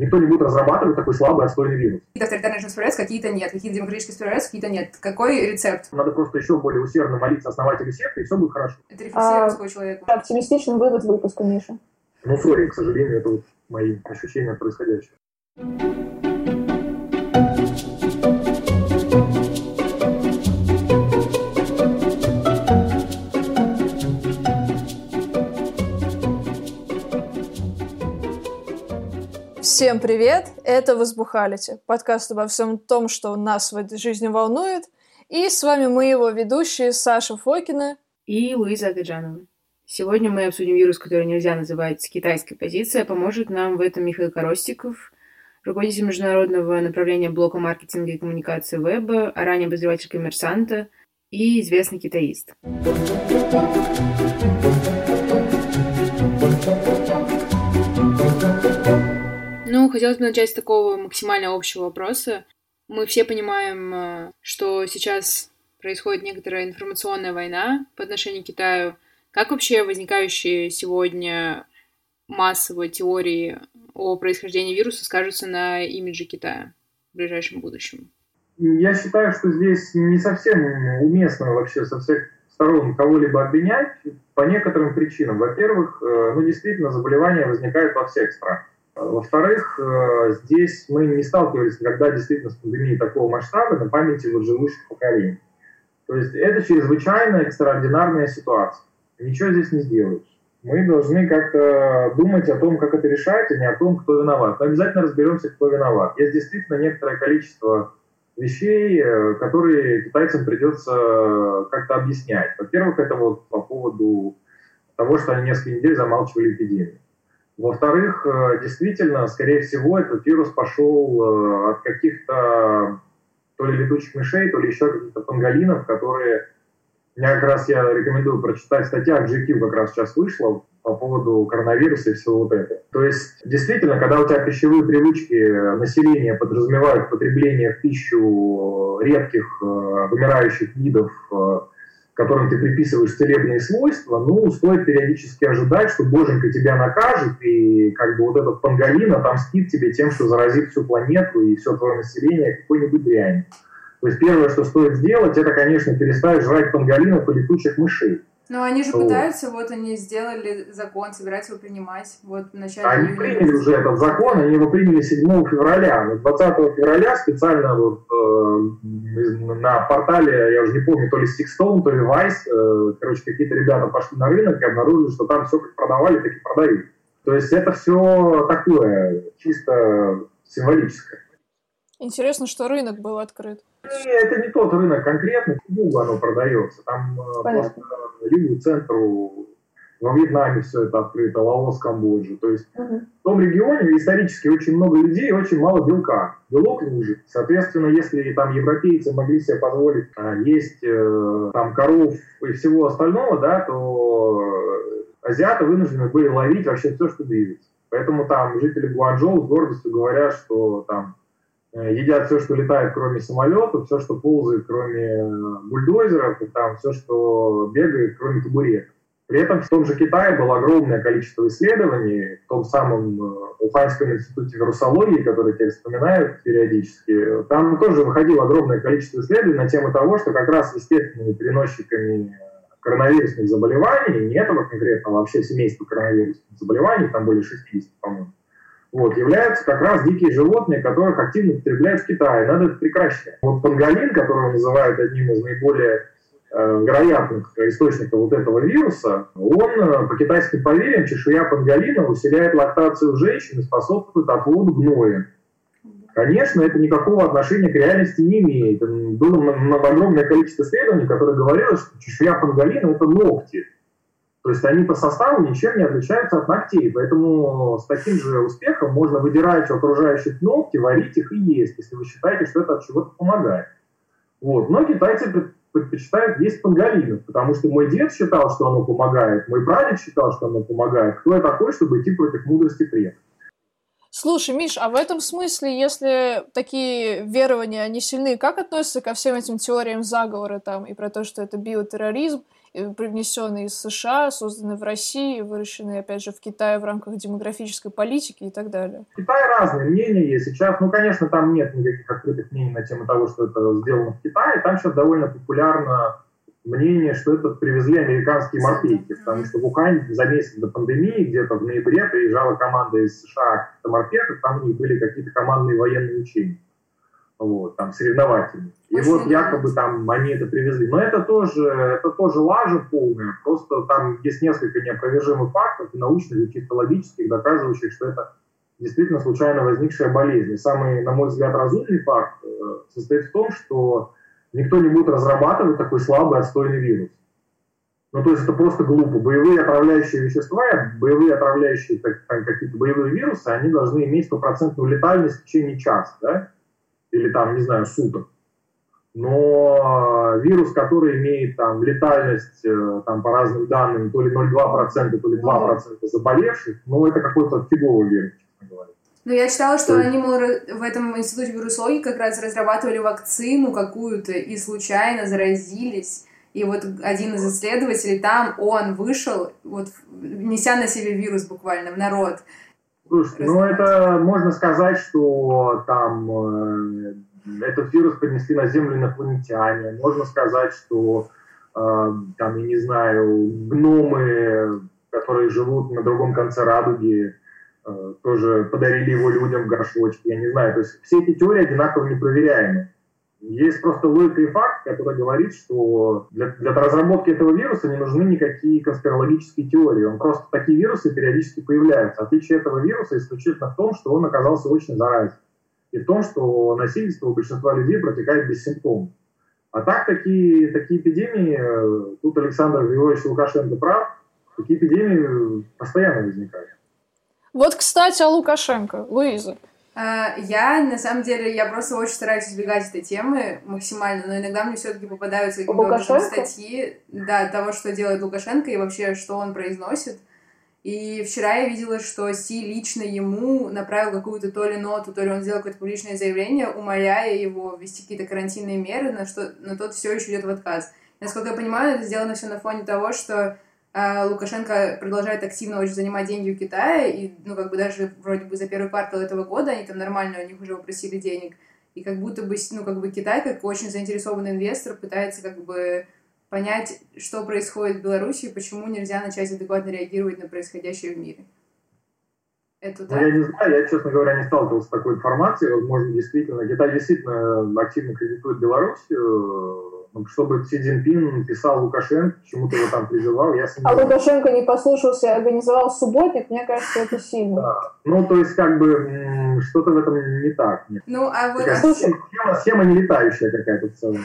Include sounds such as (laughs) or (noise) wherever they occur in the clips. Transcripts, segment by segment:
Никто не будет разрабатывать такой слабый отстойный вирус. Какие-то авторитарные режимы справляются, какие-то нет. Какие-то демократические справляются, какие-то нет. Какой рецепт? Надо просто еще более усердно молиться основателю секты, и все будет хорошо. Это рефлексия А, русского человека. Оптимистичный вывод выпуска, Миша. Ну, сори, к сожалению, это вот мои ощущения от происходящего. Всем привет! Это «Возбухалите» — подкаст обо всем том, что нас в этой жизни волнует. И с вами мы его ведущие Саша Фокина. и Луиза Агаджанова. Сегодня мы обсудим вирус, который нельзя называть китайской позицией, а поможет нам в этом Михаил Коростиков, руководитель международного направления блока маркетинга и коммуникации веба, а ранее обозреватель коммерсанта и известный китаист. Хотелось бы начать с такого максимально общего вопроса. Мы все понимаем, э, что сейчас происходит некоторая информационная война по отношению к Китаю. Как вообще возникающие сегодня массовые теории о происхождении вируса скажутся на имидже Китая в ближайшем будущем? Я считаю, что здесь не совсем уместно вообще со всех сторон кого-либо обвинять по некоторым причинам. Во-первых, э, ну, действительно, заболевания возникают во всех странах. Во-вторых, э, здесь мы не сталкивались никогда действительно с пандемией такого масштаба на памяти вот живущих поколений. То есть это чрезвычайно экстраординарная ситуация. Ничего здесь не сделаешь. Мы должны как-то думать о том, как это решать, а не о том, кто виноват. Но обязательно разберемся, кто виноват. Есть действительно некоторое количество вещей, э, которые китайцам придется как-то объяснять. Во-первых, это вот по поводу того, что они несколько недель замалчивали эпидемию. Во-вторых, э, действительно, скорее всего, этот вирус пошел э, от каких-то то ли летучих мышей, то ли еще каких-то панголинов, которые... Мне как раз я рекомендую прочитать статья GQ как раз сейчас вышла по поводу коронавируса и всего вот этого. То есть, действительно, когда у тебя пищевые привычки населения подразумевают потребление в пищу редких э, вымирающих видов э, которым ты приписываешь целебные свойства, ну, стоит периодически ожидать, что боженька тебя накажет, и как бы вот этот панголин отомстит тебе тем, что заразит всю планету и все твое население какой-нибудь дрянью. То есть первое, что стоит сделать, это, конечно, перестать жрать панголинов и летучих мышей. Но они же Вот. пытаются, вот они сделали закон, собираются его принимать. Вот в начале Они июня. приняли уже этот закон, они его приняли 7 февраля. Но 20 февраля специально вот, э, на портале, я уже не помню, то ли Sixstone, то ли Vice, э, короче, какие-то ребята пошли на рынок и обнаружили, что там все как продавали, так и продают. То есть это все такое, чисто символическое. Интересно, что рынок был открыт. Это не тот рынок конкретно, Югу оно продается. Там э, Понятно. просто Югу, центру, во Вьетнаме все это открыто, Лаос, Камбоджа. То есть Мгм. в том регионе исторически очень много людей и очень мало белка. Белок выжит. Соответственно, если там европейцы могли себе позволить а, есть э, там коров и всего остального, да, то э, азиаты вынуждены были ловить вообще все, что движется. Поэтому там жители Гуанчжоу с гордостью говорят, что там э, едят все, что летает, кроме самолетов, все, что ползает, кроме э, бульдозеров, и там все, что бегает, кроме табуретов. При этом в том же Китае было огромное количество исследований, в том самом э, Уханьском институте вирусологии, который теперь вспоминают периодически. Там тоже выходило огромное количество исследований на тему того, что как раз естественными переносчиками коронавирусных заболеваний, не этого конкретно, а вообще семейства коронавирусных заболеваний, там более 60, по-моему, вот, являются как раз дикие животные, которых активно потребляют в Китае. Надо это прекращать. Вот панголин, которого называют одним из наиболее э, вероятных источников вот этого вируса, он э, по китайским поверьям, чешуя панголина усиляет лактацию женщин и способствует отводу гноя. Конечно, это никакого отношения к реальности не имеет. Было огромное количество исследований, которые говорило, что чешуя панголина – это ногти. То есть они по составу ничем не отличаются от ногтей. Поэтому с таким же успехом можно выдирать у окружающих ногти, варить их и есть, если вы считаете, что это от чего-то помогает. Вот. Но китайцы пред- предпочитают есть панголинов, потому что мой дед считал, что оно помогает, мой прадед считал, что оно помогает. Кто я такой, чтобы идти против мудрости предков? Слушай, Миш, а в этом смысле, если такие верования, они сильны, как относятся ко всем этим теориям заговора там и про то, что это биотерроризм, привнесенные из США, созданные в России, выращенные, опять же, в Китае в рамках демографической политики и так далее? В Китае разные мнения есть. Сейчас, ну, конечно, там нет никаких открытых мнений на тему того, что это сделано в Китае. Там сейчас довольно популярно мнение, что это привезли американские морпейки, потому что в Ухань за месяц до пандемии, где-то в ноябре, приезжала команда из США на морпехах, там у них были какие-то командные военные учения вот, там, соревновательные. И вот якобы там они это привезли. Но это тоже, это тоже лажа полная. Просто там есть несколько неопровержимых фактов, научных и чисто логических, доказывающих, что это действительно случайно возникшая болезнь. И самый, на мой взгляд, разумный факт э, состоит в том, что никто не будет разрабатывать такой слабый отстойный вирус. Ну, то есть это просто глупо. Боевые отравляющие вещества, боевые отравляющие какие-то боевые вирусы, они должны иметь стопроцентную летальность в течение часа, да? или там, не знаю, суток. Но вирус, который имеет там летальность э, там, по разным данным то ли 0,2%, то ли 2% заболевших, ну это какой-то фиговый вирус, честно говоря. Ну, я читала, что есть... они, мол, в этом институте вирусологии как раз разрабатывали вакцину какую-то и случайно заразились. И вот один из исследователей там, он вышел, вот неся на себе вирус буквально в народ. Слушайте, ну это можно сказать, что там э, этот вирус принесли на Землю инопланетяне. Можно сказать, что э, там, я не знаю, гномы, которые живут на другом конце радуги, э, тоже подарили его людям в горшочке. Я не знаю. То есть все эти теории одинаково непроверяемы. Есть просто логика и факт, который говорит, что для, для разработки этого вируса не нужны никакие конспирологические теории. Он просто такие вирусы периодически появляются. Отличие этого вируса исключительно в том, что он оказался очень заразен. И в том, что насильство у большинства людей протекает без симптомов. А так такие, такие эпидемии, э, тут Александр Григорьевич Лукашенко прав, такие эпидемии постоянно возникают. Вот, кстати, о Лукашенко. Луиза, а, я, на самом деле, я просто очень стараюсь избегать этой темы максимально, но иногда мне все-таки попадаются статьи да, того, что делает Лукашенко и вообще, что он произносит. И вчера я видела, что Си лично ему направил какую-то то ли ноту, то ли он сделал какое-то публичное заявление, умоляя его ввести какие-то карантинные меры, на что но тот все еще идет в отказ. Насколько я понимаю, это сделано все на фоне того, что а Лукашенко продолжает активно очень занимать деньги у Китая, и, ну, как бы даже вроде бы за первый квартал этого года они там нормально у них уже попросили денег. И как будто бы, ну, как бы Китай, как очень заинтересованный инвестор, пытается как бы понять, что происходит в Беларуси и почему нельзя начать адекватно реагировать на происходящее в мире. Это так? Ну, я не знаю, я, честно говоря, не сталкивался с такой информацией. Возможно, действительно, Китай действительно активно кредитует Беларусь, ну, чтобы Си Цзиньпин писал Лукашенко, чему-то его там призывал, я А Лукашенко не послушался и организовал субботник, мне кажется, это сильно. Да. Ну, то есть, как бы, что-то в этом не так. Нет. Ну, а вот... Схема, схема не летающая какая-то в целом.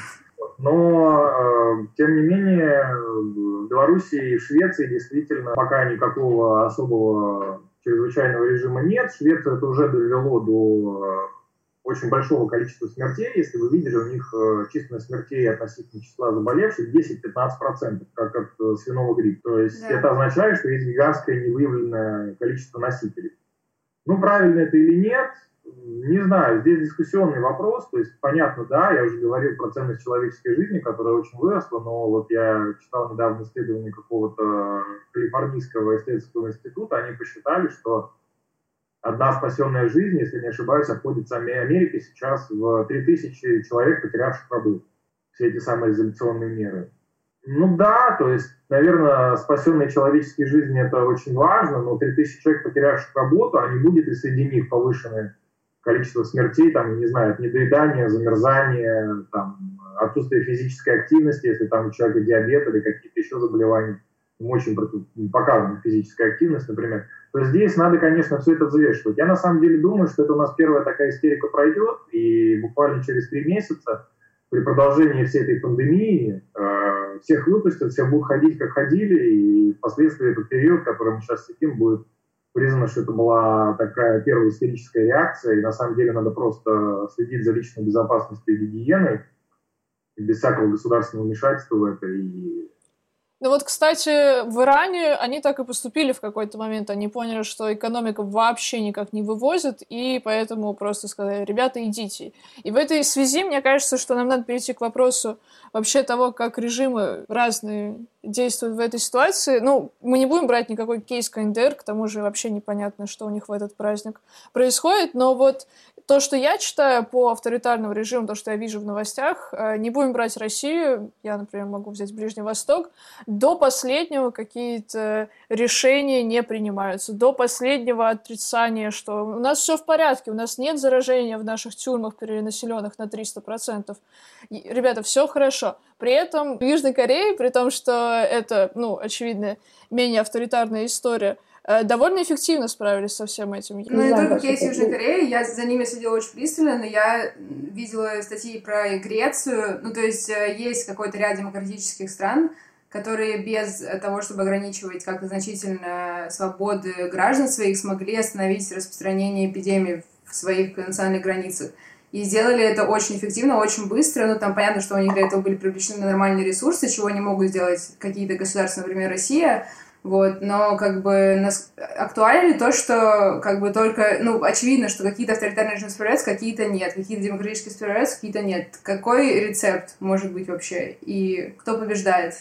Но, э, тем не менее, в Беларуси и в Швеции действительно пока никакого особого чрезвычайного режима нет. Швеция это уже довело до э, очень большого количества смертей. Если вы видели, у них э, численность смертей относительно числа заболевших 10-15%, как от свиного гриппа. То есть да. это означает, что есть гигантское невыявленное количество носителей. Ну, правильно это или нет, не знаю, здесь дискуссионный вопрос, то есть понятно, да, я уже говорил про ценность человеческой жизни, которая очень выросла, но вот я читал недавно исследование какого-то калифорнийского исследовательского института, они посчитали, что одна спасенная жизнь, если не ошибаюсь, обходится Америке сейчас в 3000 человек, потерявших работу. Все эти самые изоляционные меры. Ну да, то есть, наверное, спасенные человеческие жизни это очень важно, но 3000 человек, потерявших работу, а не будет ли среди них повышенное количество смертей, там, я не знаю, от недоедания, замерзания, там, отсутствия физической активности, если там у человека диабет или какие-то еще заболевания, ему очень показана физическая активность, например, то здесь надо, конечно, все это взвешивать. Я на самом деле думаю, что это у нас первая такая истерика пройдет, и буквально через три месяца при продолжении всей этой пандемии э, всех выпустят, все будут ходить, как ходили, и впоследствии этот период, который мы сейчас сидим, будет признано, что это была такая первая истерическая реакция, и на самом деле надо просто следить за личной безопасностью и гигиеной, без всякого государственного вмешательства в это, и Ну вот, кстати, в Иране они так и поступили в какой-то момент. Они поняли, что экономика вообще никак не вывозит, и поэтому просто сказали, ребята, идите. И в этой связи, мне кажется, что нам надо перейти к вопросу вообще того, как режимы разные действуют в этой ситуации. Ну, мы не будем брать никакой кейс КНДР, к тому же вообще непонятно, что у них в этот праздник происходит, но вот то, что я читаю по авторитарному режиму, то, что я вижу в новостях, э, не будем брать Россию, я, например, могу взять Ближний Восток, до последнего какие-то решения не принимаются, до последнего отрицания, что у нас все в порядке, у нас нет заражения в наших тюрьмах перенаселенных на 300%. И, ребята, все хорошо. При этом в Южной Корее, при том, что это, ну, очевидно, менее авторитарная история, довольно эффективно справились со всем этим. Ну, не только кейс Южной Кореи, я за ними следила очень пристально, но я видела статьи про Грецию, ну, то есть э, есть какой-то ряд демократических стран, которые без того, чтобы ограничивать как-то значительно свободы граждан своих, смогли остановить распространение эпидемии в своих национальных границах. И сделали это очень эффективно, очень быстро. Ну, там понятно, что у них для этого были привлечены нормальные ресурсы, чего не могут сделать какие-то государства, например, Россия. Вот, но как бы нас... актуально ли то, что как бы только, ну, очевидно, что какие-то авторитарные режимы справляются, какие-то нет, какие-то демократические справляются, какие-то нет. Какой рецепт может быть вообще? И кто побеждает?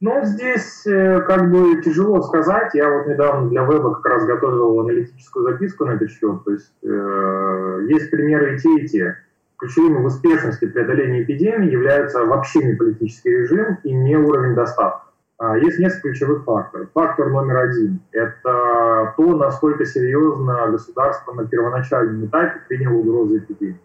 Ну, здесь э, как бы тяжело сказать. Я вот недавно для веба как раз готовил аналитическую записку на этот счет. То есть э, есть примеры и те, и те. Ключевыми в успешности преодоления эпидемии являются вообще не политический режим и не уровень доставки. А, есть несколько ключевых факторов. Фактор номер один – это то, насколько серьезно государство на первоначальном этапе приняло угрозу эпидемии.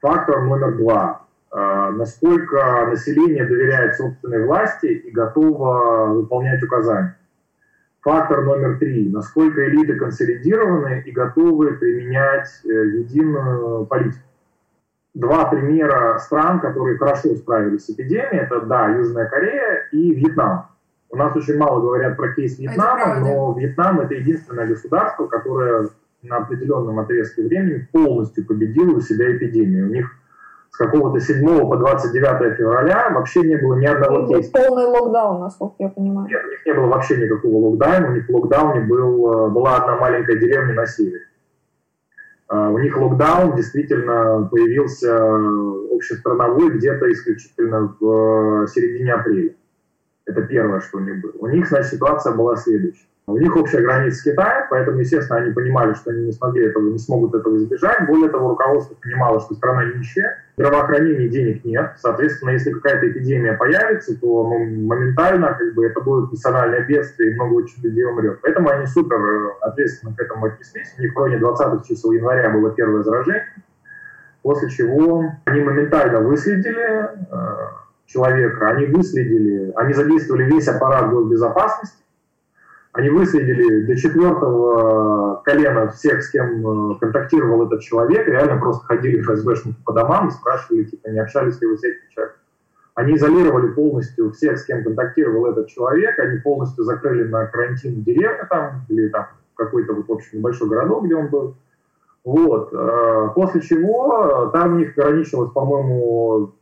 Фактор номер два а, – насколько население доверяет собственной власти и готово выполнять указания. Фактор номер три – насколько элиты консолидированы и готовы применять э, единую политику. Два примера стран, которые хорошо справились с эпидемией, это, да, Южная Корея и Вьетнам. У нас очень мало говорят про кейс Вьетнама, но Вьетнам это единственное государство, которое на определенном отрезке времени полностью победило у себя эпидемию. У них с какого-то 7 по 29 февраля вообще не было ни одного кейса. Полный локдаун, насколько я понимаю. Нет, у них не было вообще никакого локдауна. У них в локдауне был, э, была одна маленькая деревня на севере. Э, у них локдаун действительно появился э, общестрановой где-то исключительно в середине апреля. Это первое, что у них было. У них, значит, ситуация была следующая. У них общая граница с Китаем, поэтому, естественно, они понимали, что они не смогли этого, не смогут этого избежать. Более того, руководство понимало, что страна нищая, здравоохранения денег нет. Соответственно, если какая-то эпидемия появится, то моментально как бы, это будет национальное бедствие, и много очень людей умрет. Поэтому они супер э, ответственно к этому отнеслись. У них в районе 20 числа января было первое заражение, после чего они моментально выследили э, человека, они выследили, они задействовали весь аппарат госбезопасности, они выследили до четвертого колена всех, с кем э, контактировал этот человек, реально просто ходили ФСБшники по домам и спрашивали, типа, не общались ли вы с этим человеком. Они изолировали полностью всех, с кем контактировал этот человек, они полностью закрыли на карантин деревню там, или там какой-то, вот, в общем, небольшой городок, где он был. Вот. Э, после чего э, там у них ограничилось, по-моему,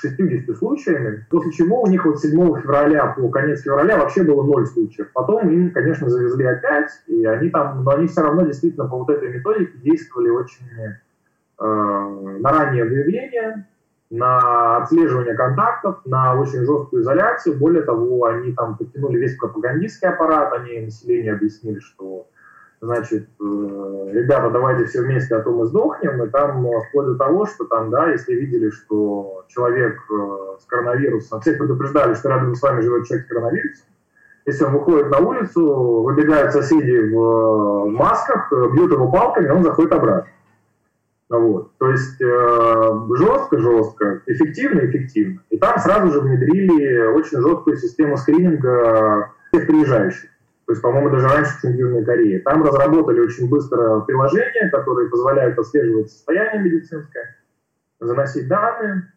60 случаями, после чего у них вот 7 февраля по конец февраля вообще было ноль случаев. Потом им, конечно, завезли опять, и они там, но они все равно действительно по вот этой методике действовали очень э, на раннее выявление, на отслеживание контактов, на очень жесткую изоляцию. Более того, они там подтянули весь пропагандистский аппарат, они населению объяснили, что значит, э, ребята, давайте все вместе, а то мы сдохнем, и там э, вплоть до того, что там, да, если видели, что человек э, с коронавирусом, всех предупреждали, что рядом с вами живет человек с коронавирусом, если он выходит на улицу, выбегают соседи в масках, бьют его палками, он заходит обратно. Вот. То есть жестко-жестко, эффективно-эффективно. И там сразу же внедрили очень жесткую систему скрининга всех приезжающих. То есть, по-моему, даже раньше, чем в Южной Корее. Там разработали очень быстро приложения, которые позволяют отслеживать состояние медицинское, заносить данные,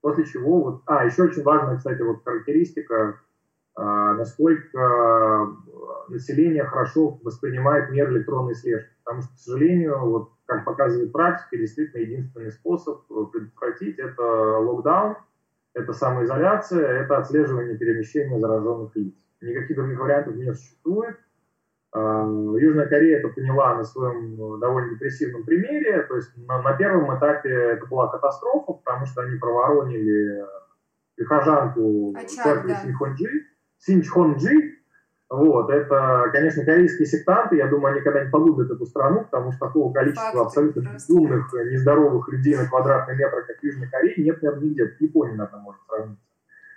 после чего... Вот, а, еще очень важная, кстати, вот характеристика, а, насколько население хорошо воспринимает меры электронной слежки. Потому что, к сожалению, вот, как показывает практика, действительно единственный способ предотвратить это локдаун – это самоизоляция, это отслеживание перемещения зараженных лиц. Никаких других вариантов не существует. А, Южная Корея это поняла на своем довольно депрессивном примере. То есть на, на первом этапе это была катастрофа, потому что они проворонили прихожанку церкви да. Синьхонджи, Синьхонджи, вот, это, конечно, корейские сектанты, я думаю, они когда-нибудь погубят эту страну, потому что такого количества Факт, абсолютно безумных, нездоровых людей на квадратный метр, как в Южной Корее, нет, наверное, нигде. В Японии, наверное, может сравниться.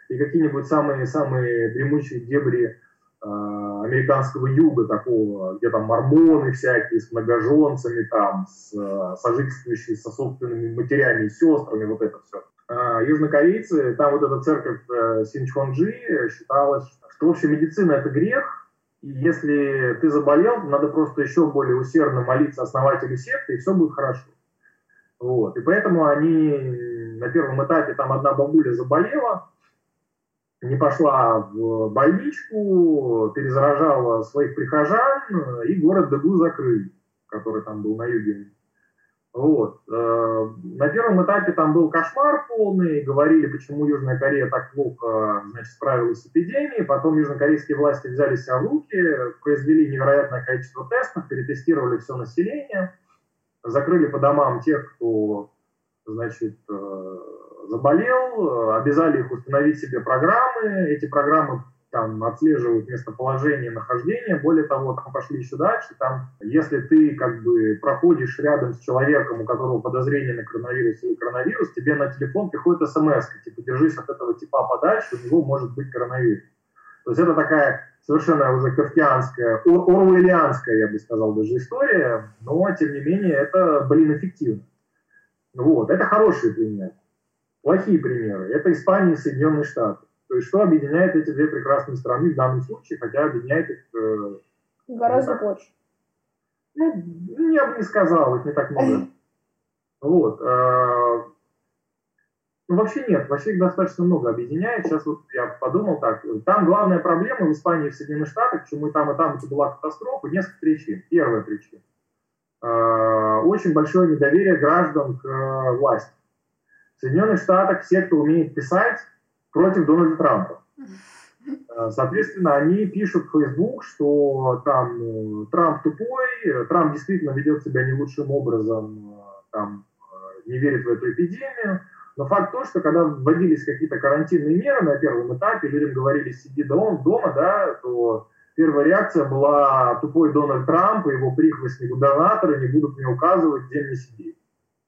И какие-нибудь самые-самые дремучие дебри э, американского юга такого, где там мормоны всякие с многоженцами, там, с, э, сожительствующие со собственными матерями и сестрами, вот это все. Э, южнокорейцы, там вот эта церковь э, Синчхонджи считалась, что, в общем, медицина – это грех, и если ты заболел, надо просто еще более усердно молиться основателю секты, и все будет хорошо. Вот. И поэтому они на первом этапе, там одна бабуля заболела, не пошла в больничку, перезаражала своих прихожан, и город Дагу закрыли, который там был на юге вот. Э, на первом этапе там был кошмар полный, говорили, почему Южная Корея так плохо значит, справилась с эпидемией. Потом южнокорейские власти взяли себя в руки, произвели невероятное количество тестов, перетестировали все население, закрыли по домам тех, кто значит, э, заболел, обязали их установить себе программы. Эти программы там отслеживают местоположение, нахождение. Более того, там пошли еще дальше. Там, если ты как бы проходишь рядом с человеком, у которого подозрение на коронавирус или коронавирус, тебе на телефон приходит смс, типа, держись от этого типа подальше, у него может быть коронавирус. То есть это такая совершенно уже кавкианская, ор орвелианская, я бы сказал, даже история, но, тем не менее, это, блин, эффективно. Вот, это хорошие примеры. Плохие примеры. Это Испания и Соединенные Штаты. То есть что объединяет эти две прекрасные страны в данном случае, хотя объединяет их... Э, Гораздо больше. Ну, я бы не сказал, их не так много. (clears throat) Вот. Э, ну, вообще нет, вообще их достаточно много объединяет. Сейчас вот я подумал так, там главная проблема в Испании и в Соединенных Штатах, почему и там, и там это была катастрофа, несколько причин. Первая причина. Э, очень большое недоверие граждан к э, власти. В Соединенных Штатах все, кто умеет писать, против Дональда Трампа. (laughs) Э, соответственно, они пишут в Facebook, что там э, Трамп тупой, Трамп действительно ведет себя не лучшим образом, э, там, не верит в эту эпидемию. Но факт то, что когда вводились какие-то карантинные меры на первом этапе, людям говорили сиди дома, дома да, то первая реакция была тупой Дональд Трамп и его прихвостни губернаторы не будут мне указывать, где мне сидеть.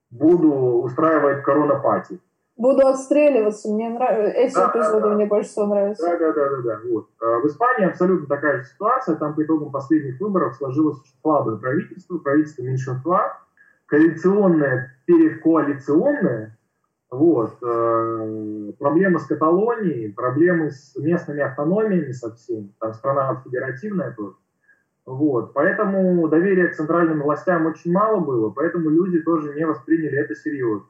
Буду устраивать коронапати. Буду отстреливаться, мне нравится. Эти да, эпизоды да, мне больше всего нравятся. Да, да, да, да, да. Вот. А в Испании абсолютно такая же ситуация. Там по итогам последних выборов сложилось слабое правительство, правительство меньшинства, коалиционное, перекоалиционное. Вот. Э, проблемы с Каталонией, проблемы с местными автономиями совсем. Там страна федеративная тоже. Вот. Поэтому доверия к центральным властям очень мало было, поэтому люди тоже не восприняли это серьезно.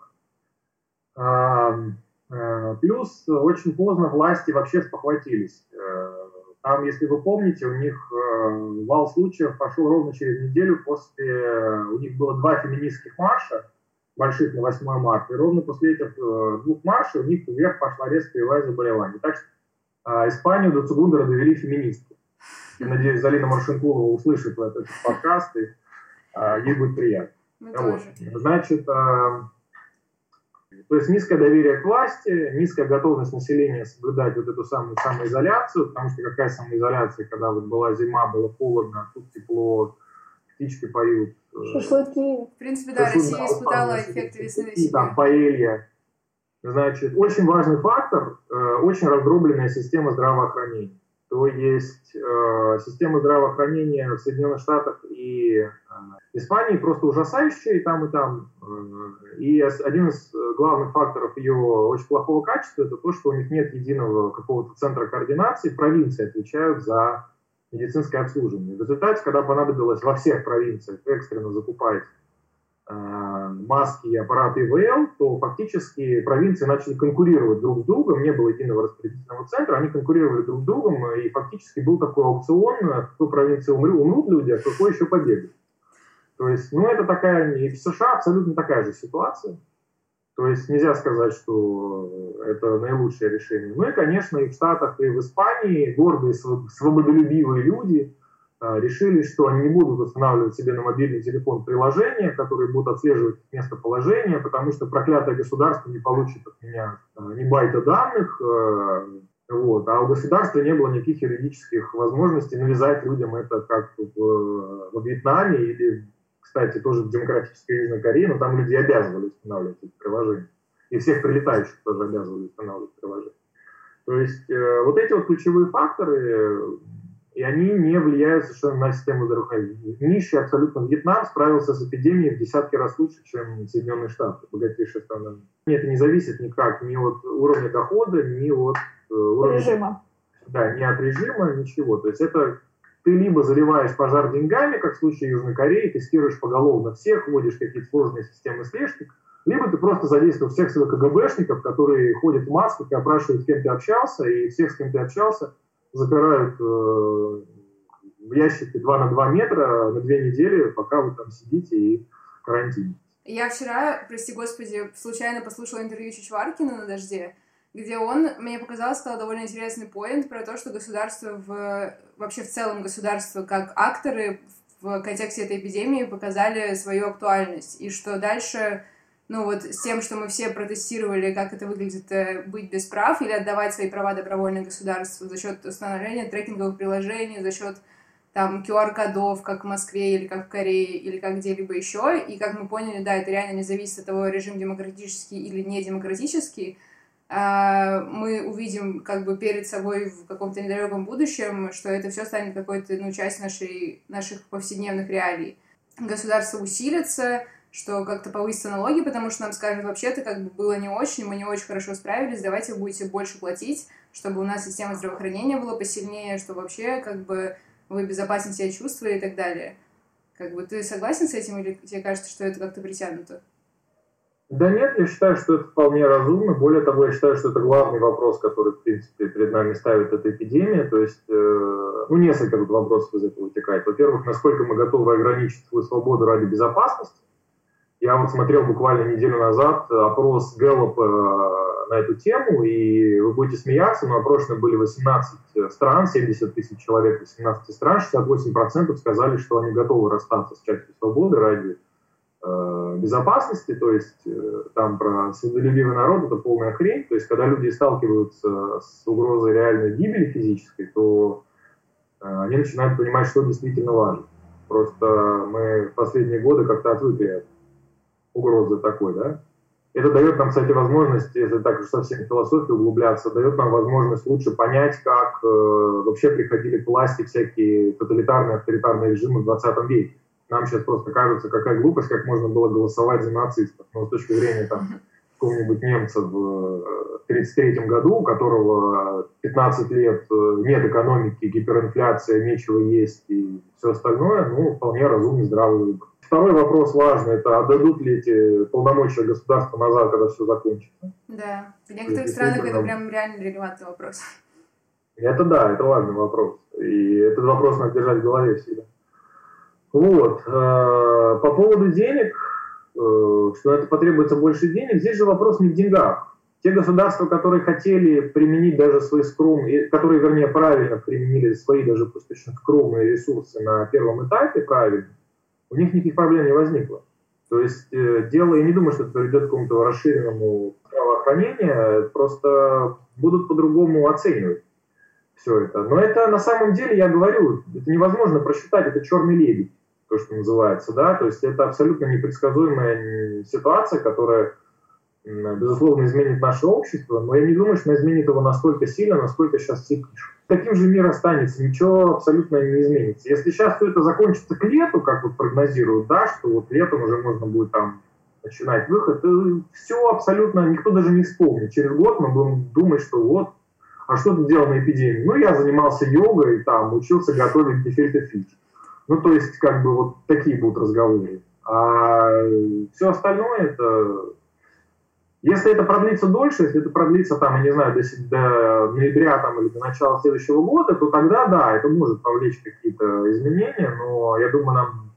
Э, плюс очень поздно власти вообще спохватились. Э, там, если вы помните, у них э, вал случаев пошел ровно через неделю после... У них было два феминистских марша, больших на 8 марта, и ровно после этих двух маршей у них вверх пошла резкая боевая заболевание. Так что Испанию до Цугундера довели феминистки. Я надеюсь, Залина Маршинкулова услышит этот подкаст, и ей будет приятно. Вот. Значит, то есть низкое доверие к власти, низкая готовность населения соблюдать вот эту самую самоизоляцию, потому что какая самоизоляция, когда вот была зима, было холодно, а тут тепло, птички поют. Э, Шашлыки. В принципе, да, Россия испытала эффект весны себе. Там паэлья. Значит, очень важный фактор, э, очень раздробленная система здравоохранения то есть э, система здравоохранения в Соединенных Штатах и э, Испании просто ужасающая и там, и там. Э, и один из главных факторов ее очень плохого качества это то, что у них нет единого какого-то центра координации, провинции отвечают за медицинское обслуживание. В результате, когда понадобилось во всех провинциях экстренно закупать Э, маски и аппараты ИВЛ, то фактически провинции начали конкурировать друг с другом, не было единого распределительного центра, они конкурировали друг с другом, и фактически был такой аукцион, в какой провинции умрут, умрут люди, а в какой еще побегут. То есть, ну, это такая, и в США абсолютно такая же ситуация. То есть нельзя сказать, что это наилучшее решение. Ну и, конечно, и в Штатах, и в Испании гордые, свободолюбивые люди решили, что они не будут устанавливать себе на мобильный телефон приложения, которые будут отслеживать местоположение, потому что проклятое государство не получит от меня а, ни байта данных, а, вот, а у государства не было никаких юридических возможностей навязать людям это как в, в Вьетнаме или кстати, тоже в демократической Южной Корее, но там люди обязывали устанавливать эти приложения. И всех прилетающих тоже обязывали устанавливать приложения. То есть э, вот эти вот ключевые факторы, и они не влияют совершенно на систему здравоохранения. Нищий абсолютно Вьетнам справился с эпидемией в десятки раз лучше, чем Соединенные Штаты, богатейшая страна. Это не зависит никак ни от уровня дохода, ни от э, уровня... Режима. Да, ни от режима, ничего. То есть это ты либо заливаешь пожар деньгами, как в случае Южной Кореи, тестируешь поголовно всех, вводишь какие-то сложные системы слежки, либо ты просто задействуешь всех своих КГБшников, которые ходят в масках и опрашивают, с кем ты общался, и всех, с кем ты общался, запирают э, в ящике 2 на 2 метра на две недели, пока вы там сидите и карантине. Я вчера, прости господи, случайно послушала интервью Чичваркина на «Дожде», где он, мне показалось, сказал довольно интересный поинт про то, что государство в... вообще в целом государство как акторы в контексте этой эпидемии показали свою актуальность, и что дальше, ну вот с тем, что мы все протестировали, как это выглядит э, быть без прав или отдавать свои права добровольно государству за счет установления трекинговых приложений, за счет там QR-кодов, как в Москве или как в Корее или как где-либо еще. И как мы поняли, да, это реально не зависит от того, режим демократический или не демократический, а, мы увидим как бы перед собой в каком-то недалеком будущем, что это все станет какой-то ну, часть нашей, наших повседневных реалий. Государство усилится, что как-то повысится налоги, потому что нам скажут, вообще-то как бы было не очень, мы не очень хорошо справились, давайте вы будете больше платить, чтобы у нас система здравоохранения была посильнее, чтобы вообще как бы вы безопаснее себя чувствовали и так далее. Как бы ты согласен с этим или тебе кажется, что это как-то притянуто? Да нет, я считаю, что это вполне разумно. Более того, я считаю, что это главный вопрос, который, в принципе, перед нами ставит эта эпидемия. То есть, э, ну, несколько тут вопросов из этого вытекает. Во-первых, насколько мы готовы ограничить свою свободу ради безопасности. Я вот смотрел буквально неделю назад опрос Гэллопа э, на эту тему, и вы будете смеяться, но опрошены были 18 стран, 70 тысяч человек 18 стран, 68% сказали, что они готовы расстаться с частью свободы ради Э, безопасности, то есть э, там про свободолюбивый народ это полная хрень, то есть когда люди сталкиваются с угрозой реальной гибели физической, то э, они начинают понимать, что действительно важно. Просто мы в последние годы как-то отвыкли от угрозы такой, да. Это дает нам, кстати, возможность, если так уж совсем в философию углубляться, дает нам возможность лучше понять, как э, вообще приходили к власти всякие тоталитарные, авторитарные режимы в 20 веке нам сейчас просто кажется, какая глупость, как можно было голосовать за нацистов. Но с точки зрения там, какого-нибудь немца в 1933 э, году, у которого 15 лет э, нет экономики, гиперинфляция, нечего есть и все остальное, ну, вполне разумный, здравый выбор. Второй вопрос важный, это отдадут ли эти полномочия государства назад, когда все закончится? Да, в некоторых странах это прям реально релевантный вопрос. Это да, это важный вопрос. И этот вопрос надо держать в голове всегда. Вот. Э, по поводу денег, что это потребуется больше денег, здесь же вопрос не в деньгах. Те государства, которые хотели применить даже свои скромные, которые, вернее, правильно применили свои даже очень скромные ресурсы на первом этапе правильно, у них никаких проблем не возникло. То есть э, дело, я не думаю, что это приведет к какому-то расширенному правоохранению, просто будут по-другому оценивать все это. Но это на самом деле, я говорю, это невозможно просчитать, это черный лебедь то, что называется, да, то есть это абсолютно непредсказуемая ситуация, которая, безусловно, изменит наше общество, но я не думаю, что она изменит его настолько сильно, насколько сейчас все пишут. Таким же мир останется, ничего абсолютно не изменится. Если сейчас все это закончится к лету, как вот прогнозируют, да, что вот летом уже можно будет там начинать выход, все абсолютно, никто даже не вспомнит. Через год мы будем думать, что вот, а что ты делал на эпидемии? Ну, я занимался йогой, там, учился готовить фич. Ну, то есть, как бы вот такие будут разговоры. А все остальное это... Если это продлится дольше, если это продлится, там, я не знаю, до, до ноября там, или до начала следующего года, то тогда, да, это может повлечь какие-то изменения, но я думаю, нам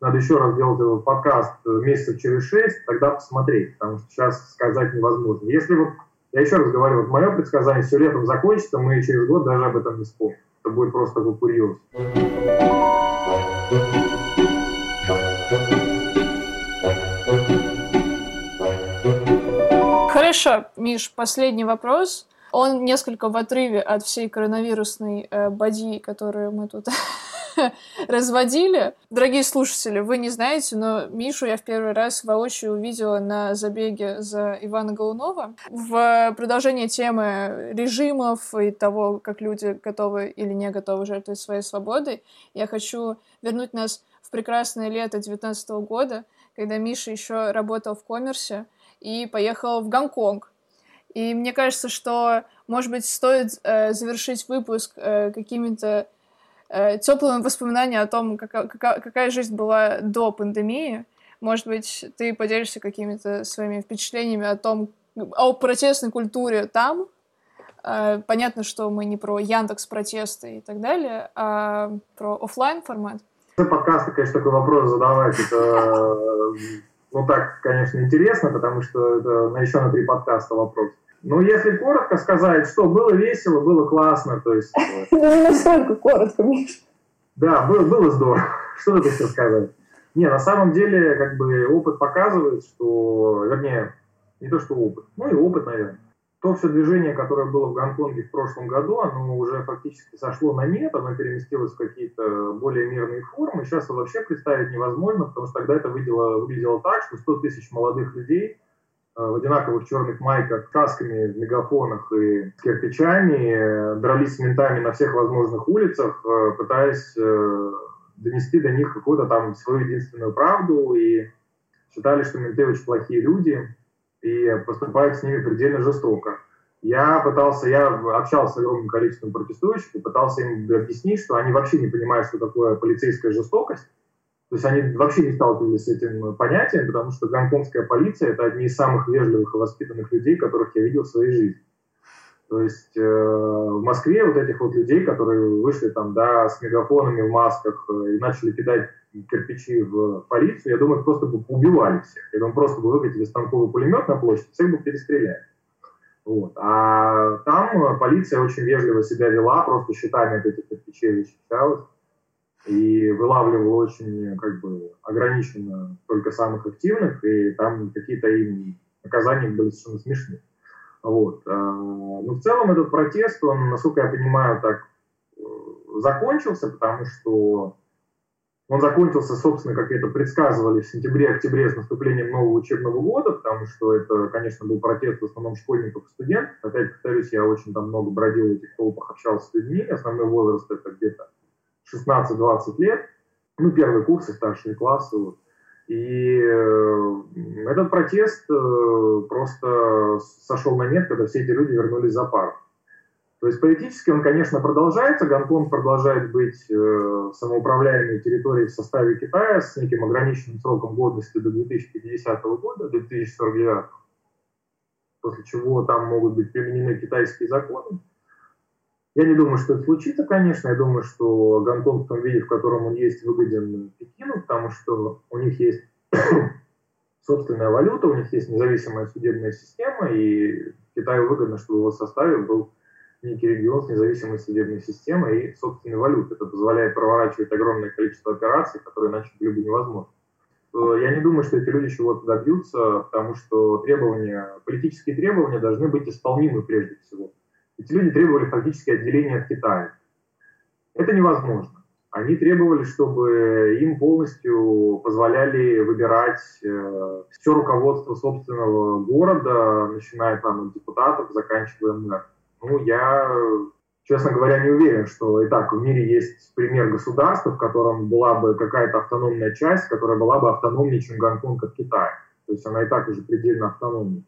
надо еще раз делать этот подкаст месяцев через шесть, тогда посмотреть, потому что сейчас сказать невозможно. Если вот, я еще раз говорю, вот мое предсказание все летом закончится, мы через год даже об этом не вспомним. Это будет просто такой курьез. Хорошо, Миш, последний вопрос. Он несколько в отрыве от всей коронавирусной э, боди, которую мы тут (laughs) разводили. Дорогие слушатели, вы не знаете, но Мишу я в первый раз воочию увидела на забеге за Ивана Голунова. В продолжение темы режимов и того, как люди готовы или не готовы жертвовать своей свободой, я хочу вернуть нас в прекрасное лето 19 года, когда Миша еще работал в коммерсе и поехал в Гонконг и мне кажется, что, может быть, стоит э, завершить выпуск э, какими-то э, теплыми воспоминаниями о том, какая, какая жизнь была до пандемии. Может быть, ты поделишься какими-то своими впечатлениями о том, о протестной культуре там. Э, понятно, что мы не про Яндекс протесты и так далее, а про офлайн формат. Подкасты, конечно, такой вопрос задавать, это ну так, конечно, интересно, потому что это еще на три подкаста вопрос. Ну, если коротко сказать, что было весело, было классно, то есть... (laughs) Ну, насколько коротко, Миша? Да, было, было здорово. (laughs) Что тут еще сказать? Не, на самом деле, как бы, опыт показывает, что, вернее, не то, что опыт, ну и опыт, наверное. То все движение, которое было в Гонконге в прошлом году, оно уже фактически сошло на нет, оно переместилось в какие-то более мирные формы. Сейчас это вообще представить невозможно, потому что тогда это выглядело, выглядело так, что 100 тысяч молодых людей в одинаковых черных майках, касками, в мегафонах и с кирпичами, э, дрались с ментами на всех возможных улицах, э, пытаясь донести до них какую-то там свою единственную правду и считали, что менты очень плохие люди и поступают с ними предельно жестоко. Я пытался, я общался с огромным количеством протестующих и пытался им объяснить, что они вообще не понимают, что такое полицейская жестокость, то есть они вообще не сталкивались с этим понятием, потому что гонконгская полиция – это одни из самых вежливых и воспитанных людей, которых я видел в своей жизни. То есть э, в Москве вот этих вот людей, которые вышли там, да, с мегафонами в масках э, и начали кидать кирпичи в полицию, я думаю, просто бы убивали всех. Я думаю, просто бы выкатили станковый пулемет на площадь, всех бы перестреляли. Вот. А там полиция очень вежливо себя вела, просто щитами от этих кирпичей защищалась и вылавливал очень как бы ограниченно только самых активных, и там какие-то им наказания были совершенно смешные. Вот. А, Но ну, в целом этот протест, он, насколько я понимаю, так э, закончился, потому что он закончился, собственно, как это предсказывали в сентябре-октябре с наступлением нового учебного года, потому что это, конечно, был протест в основном школьников и студентов. Опять повторюсь, я очень там много бродил в этих толпах, общался с людьми. Основной возраст это где-то 16-20 лет, ну, первые курсы, старшие классы. Вот. И э, этот протест э, просто сошел на нет, когда все эти люди вернулись за парк. То есть политически он, конечно, продолжается. Гонконг продолжает быть э, самоуправляемой территорией в составе Китая с неким ограниченным сроком годности до 2050 года, до 2049, после чего там могут быть применены китайские законы. Я не думаю, что это случится, конечно. Я думаю, что Гонконг в том виде, в котором он есть, выгоден Пекину, потому что у них есть (coughs) собственная валюта, у них есть независимая судебная система, и Китаю выгодно, чтобы в его составе был некий регион с независимой судебной системой и собственной валютой. Это позволяет проворачивать огромное количество операций, которые иначе были бы невозможны. Я не думаю, что эти люди чего-то добьются, потому что требования, политические требования должны быть исполнимы прежде всего. Эти люди требовали фактически отделения от Китая. Это невозможно. Они требовали, чтобы им полностью позволяли выбирать э, все руководство собственного города, начиная там от депутатов, заканчивая мэр. Ну, я, честно говоря, не уверен, что и так в мире есть пример государства, в котором была бы какая-то автономная часть, которая была бы автономнее, чем Гонконг от Китая. То есть она и так уже предельно автономна.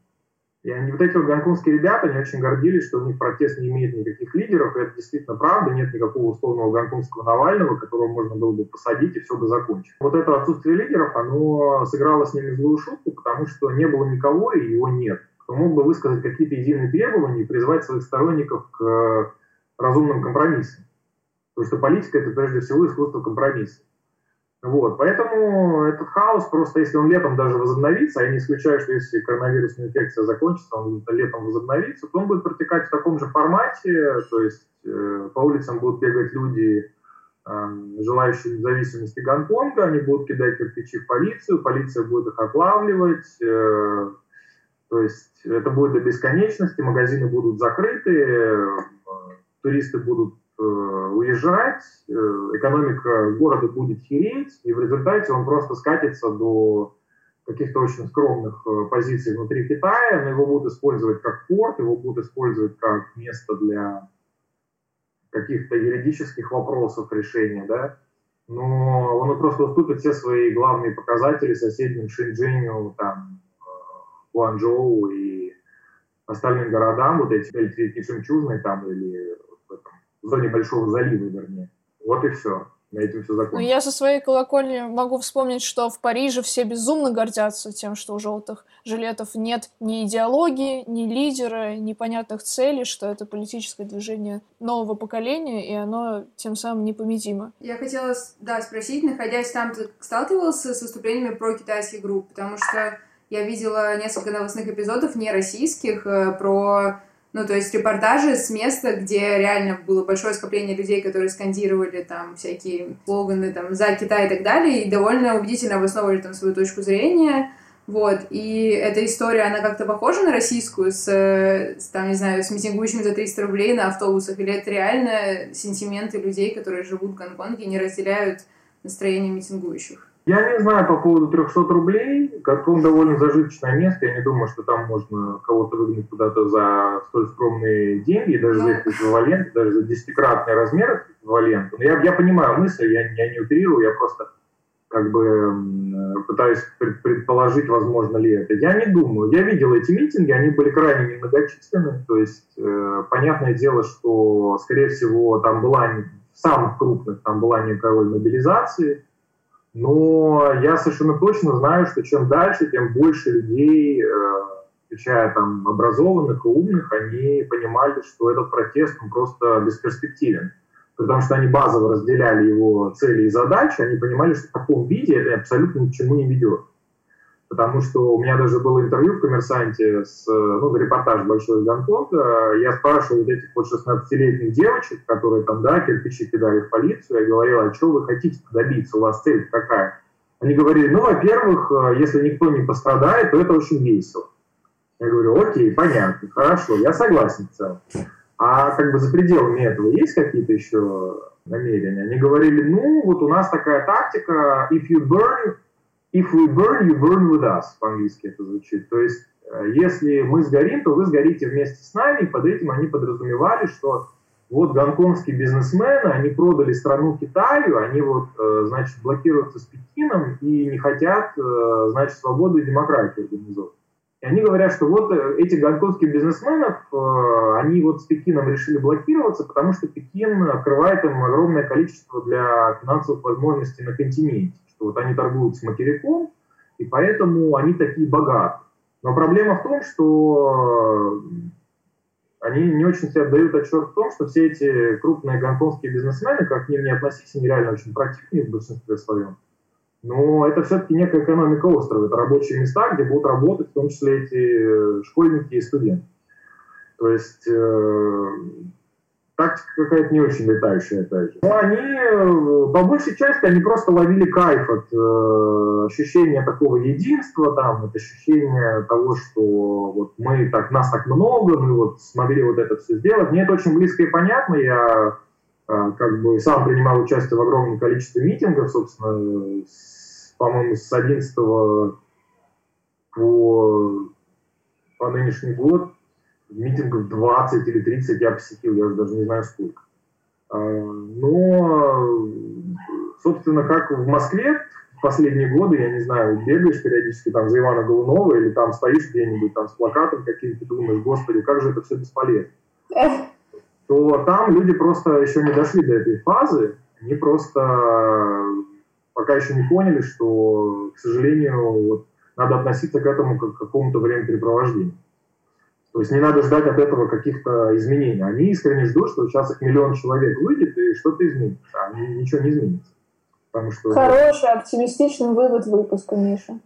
И они, вот эти вот гонконгские ребята, они очень гордились, что у них протест не имеет никаких лидеров, и это действительно правда, нет никакого условного гонконгского Навального, которого можно было бы посадить, и все бы закончилось. Вот это отсутствие лидеров, оно сыграло с ними злую шутку, потому что не было никого, и его нет, кто мог бы высказать какие-то единые требования и призвать своих сторонников к разумным компромиссам. Потому что политика — это прежде всего искусство компромисса. Вот, поэтому этот хаос, просто если он летом даже возобновится, я не исключаю, что если коронавирусная инфекция закончится, он летом возобновится, то он будет протекать в таком же формате, то есть э, по улицам будут бегать люди, э, желающие независимости Гонконга, они будут кидать кирпичи в полицию, полиция будет их отлавливать, э, то есть это будет до бесконечности, магазины будут закрыты, э, туристы будут Э, уезжать, э, экономика города будет хереть, и в результате он просто скатится до каких-то очень скромных э, позиций внутри Китая, но его будут использовать как порт, его будут использовать как место для каких-то юридических вопросов решения, да, но он просто уступит все свои главные показатели соседним Шэньчжэню, там, Гуанчжоу и остальным городам, вот эти, эти жемчужные там или в зоне Большого залива, вернее. Вот и все. На этом все закончится. Ну, я со своей колокольни могу вспомнить, что в Париже все безумно гордятся тем, что у желтых жилетов нет ни идеологии, ни лидера, ни понятных целей, что это политическое движение нового поколения, и оно тем самым непобедимо. Я хотела, да, спросить, находясь там, ты сталкивался с выступлениями про китайских групп? Потому что я видела несколько новостных эпизодов не российских э, про ну, то есть репортажи с места, где реально было большое скопление людей, которые скандировали там всякие слоганы там за Китай и так далее, и довольно убедительно обосновывали там свою точку зрения. Вот, и эта история, она как-то похожа на российскую, с, с, там, не знаю, с митингующими за 300 рублей на автобусах, или это реально сентименты людей, которые живут в Гонконге и не разделяют настроение митингующих? Я не знаю по поводу 300 рублей. Гонконг довольно зажиточное место. Я не думаю, что там можно кого-то выгнать куда-то за столь скромные деньги, даже за их эквивалент, даже за десятикратный размер эквивалента. Но я, я понимаю мысль, я, я не утрирую, я просто как бы пытаюсь предположить, возможно ли это. Я не думаю. Я видел эти митинги, они были крайне немногочисленны. То есть, э, понятное дело, что, скорее всего, там была, в самых крупных, там была некая роль мобилизации – но я совершенно точно знаю, что чем дальше, тем больше людей, э, включая там образованных и умных, они понимали, что этот протест он просто бесперспективен. Потому что они базово разделяли его цели и задачи, они понимали, что в таком виде это абсолютно ни к чему не ведет потому что у меня даже было интервью в «Коммерсанте», с, ну, репортаж большой из Гонконга, я спрашивал вот этих вот 16-летних девочек, которые там, да, кирпичи кидали в полицию, я говорил, а что вы хотите добиться, у вас цель какая? Они говорили, ну, во-первых, э, если никто не пострадает, то это очень весело. Я говорю, окей, понятно, хорошо, я согласен в целом. А как бы за пределами этого есть какие-то еще намерения? Они говорили, ну, вот у нас такая тактика, if you burn, If we burn, you burn with us, по-английски это звучит. То есть, э, если мы сгорим, то вы сгорите вместе с нами, и под этим они подразумевали, что вот гонконгские бизнесмены, они продали страну Китаю, они вот, э, значит, блокируются с Пекином и не хотят, э, значит, свободу и демократию организовать. И они говорят, что вот эти гонконгских бизнесменов, они вот с Пекином решили блокироваться, потому что Пекин открывает им огромное количество для финансовых возможностей на континенте что вот они торгуют с материком, и поэтому они такие богатые. Но проблема в том, что они не очень себе отдают отчет в том, что все эти крупные гонконгские бизнесмены, как к ним не относись, они реально очень противные в большинстве своем. Но это все-таки некая экономика острова, это рабочие места, где будут работать в том числе эти школьники и студенты. То есть э, тактика какая-то не очень летающая, опять же. Но они, э, по большей части, они просто ловили кайф от э, ощущения такого единства, там, от ощущения того, что вот мы так, нас так много, мы вот смогли вот это все сделать. Мне это очень близко и понятно, я э, как бы сам принимал участие в огромном количестве митингов, собственно, по-моему, с 11 по, по нынешний год, митингов 20 или 30 я посетил, я уже даже не знаю сколько. А, но, собственно, как в Москве в последние годы, я не знаю, бегаешь периодически там за Ивана Голунова или там стоишь где-нибудь там с плакатом каким-то, думаешь, господи, как же это все бесполезно. (laughs) То там люди просто еще не дошли до этой фазы, они просто пока еще не поняли, что, к сожалению, вот, надо относиться к этому как к какому-то времяпрепровождению. То есть не надо ждать от этого каких-то изменений. Они искренне ждут, что сейчас их миллион человек выйдет и что-то изменится. А ничего не изменится. Потому что... Хороший, оптимистичный вывод выпуска, Миша.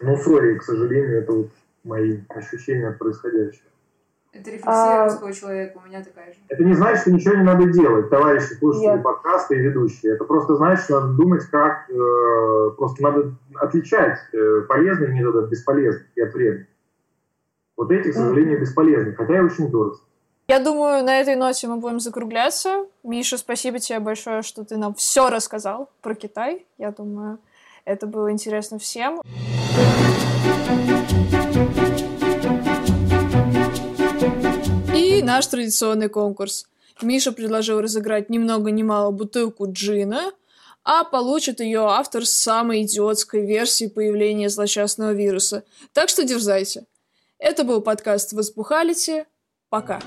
Ну, сори, к сожалению, это вот мои ощущения от происходящего. Это рефлексия а... русского человека, у меня такая же. Это не значит, что ничего не надо делать, товарищи слушатели Нет. подкаста и ведущие. Это просто значит, что надо думать, как... Э, просто надо отличать э, полезные методы от бесполезных и от вредных. Вот эти, к сожалению, бесполезны, хотя и очень здорово. Я думаю, на этой ноте мы будем закругляться. Миша, спасибо тебе большое, что ты нам все рассказал про Китай. Я думаю, это было интересно всем. И наш традиционный конкурс. Миша предложил разыграть ни много ни мало бутылку джина, а получит ее автор самой идиотской версией появления злосчастного вируса. Так что дерзайте. Это был подкаст «Воспухалити». Пока.